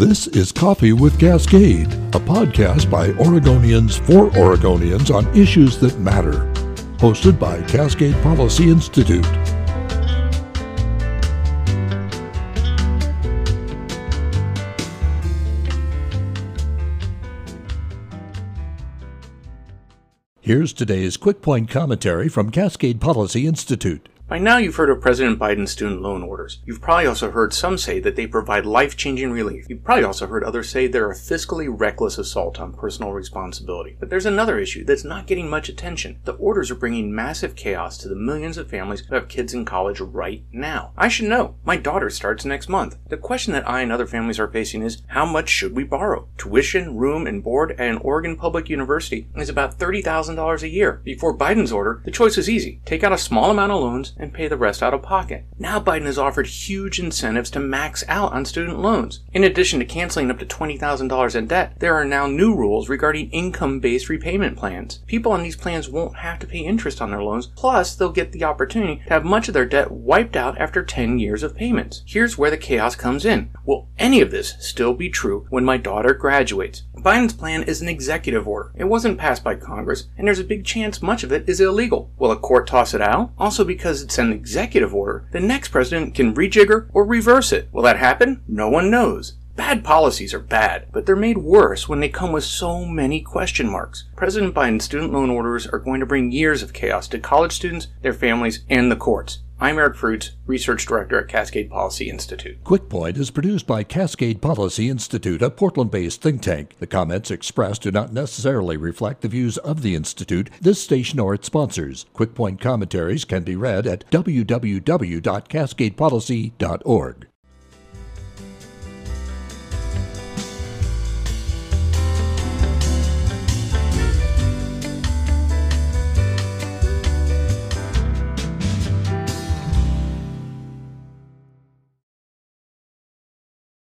This is Coffee with Cascade, a podcast by Oregonians for Oregonians on issues that matter. Hosted by Cascade Policy Institute. Here's today's quick point commentary from Cascade Policy Institute. By now, you've heard of President Biden's student loan orders. You've probably also heard some say that they provide life changing relief. You've probably also heard others say they're a fiscally reckless assault on personal responsibility. But there's another issue that's not getting much attention. The orders are bringing massive chaos to the millions of families who have kids in college right now. I should know. My daughter starts next month. The question that I and other families are facing is how much should we borrow? Tuition, room, and board at an Oregon Public University is about $30,000 a year. Before Biden's order, the choice is easy take out a small amount of loans and pay the rest out of pocket. Now Biden has offered huge incentives to max out on student loans. In addition to canceling up to $20,000 in debt, there are now new rules regarding income-based repayment plans. People on these plans won't have to pay interest on their loans, plus they'll get the opportunity to have much of their debt wiped out after 10 years of payments. Here's where the chaos comes in. Will any of this still be true when my daughter graduates? Biden's plan is an executive order. It wasn't passed by Congress, and there's a big chance much of it is illegal. Will a court toss it out? Also, because it's an executive order, the next president can rejigger or reverse it. Will that happen? No one knows. Bad policies are bad, but they're made worse when they come with so many question marks. President Biden's student loan orders are going to bring years of chaos to college students, their families, and the courts. I'm Eric Fruits, Research Director at Cascade Policy Institute. QuickPoint is produced by Cascade Policy Institute, a Portland based think tank. The comments expressed do not necessarily reflect the views of the Institute, this station, or its sponsors. QuickPoint commentaries can be read at www.cascadepolicy.org.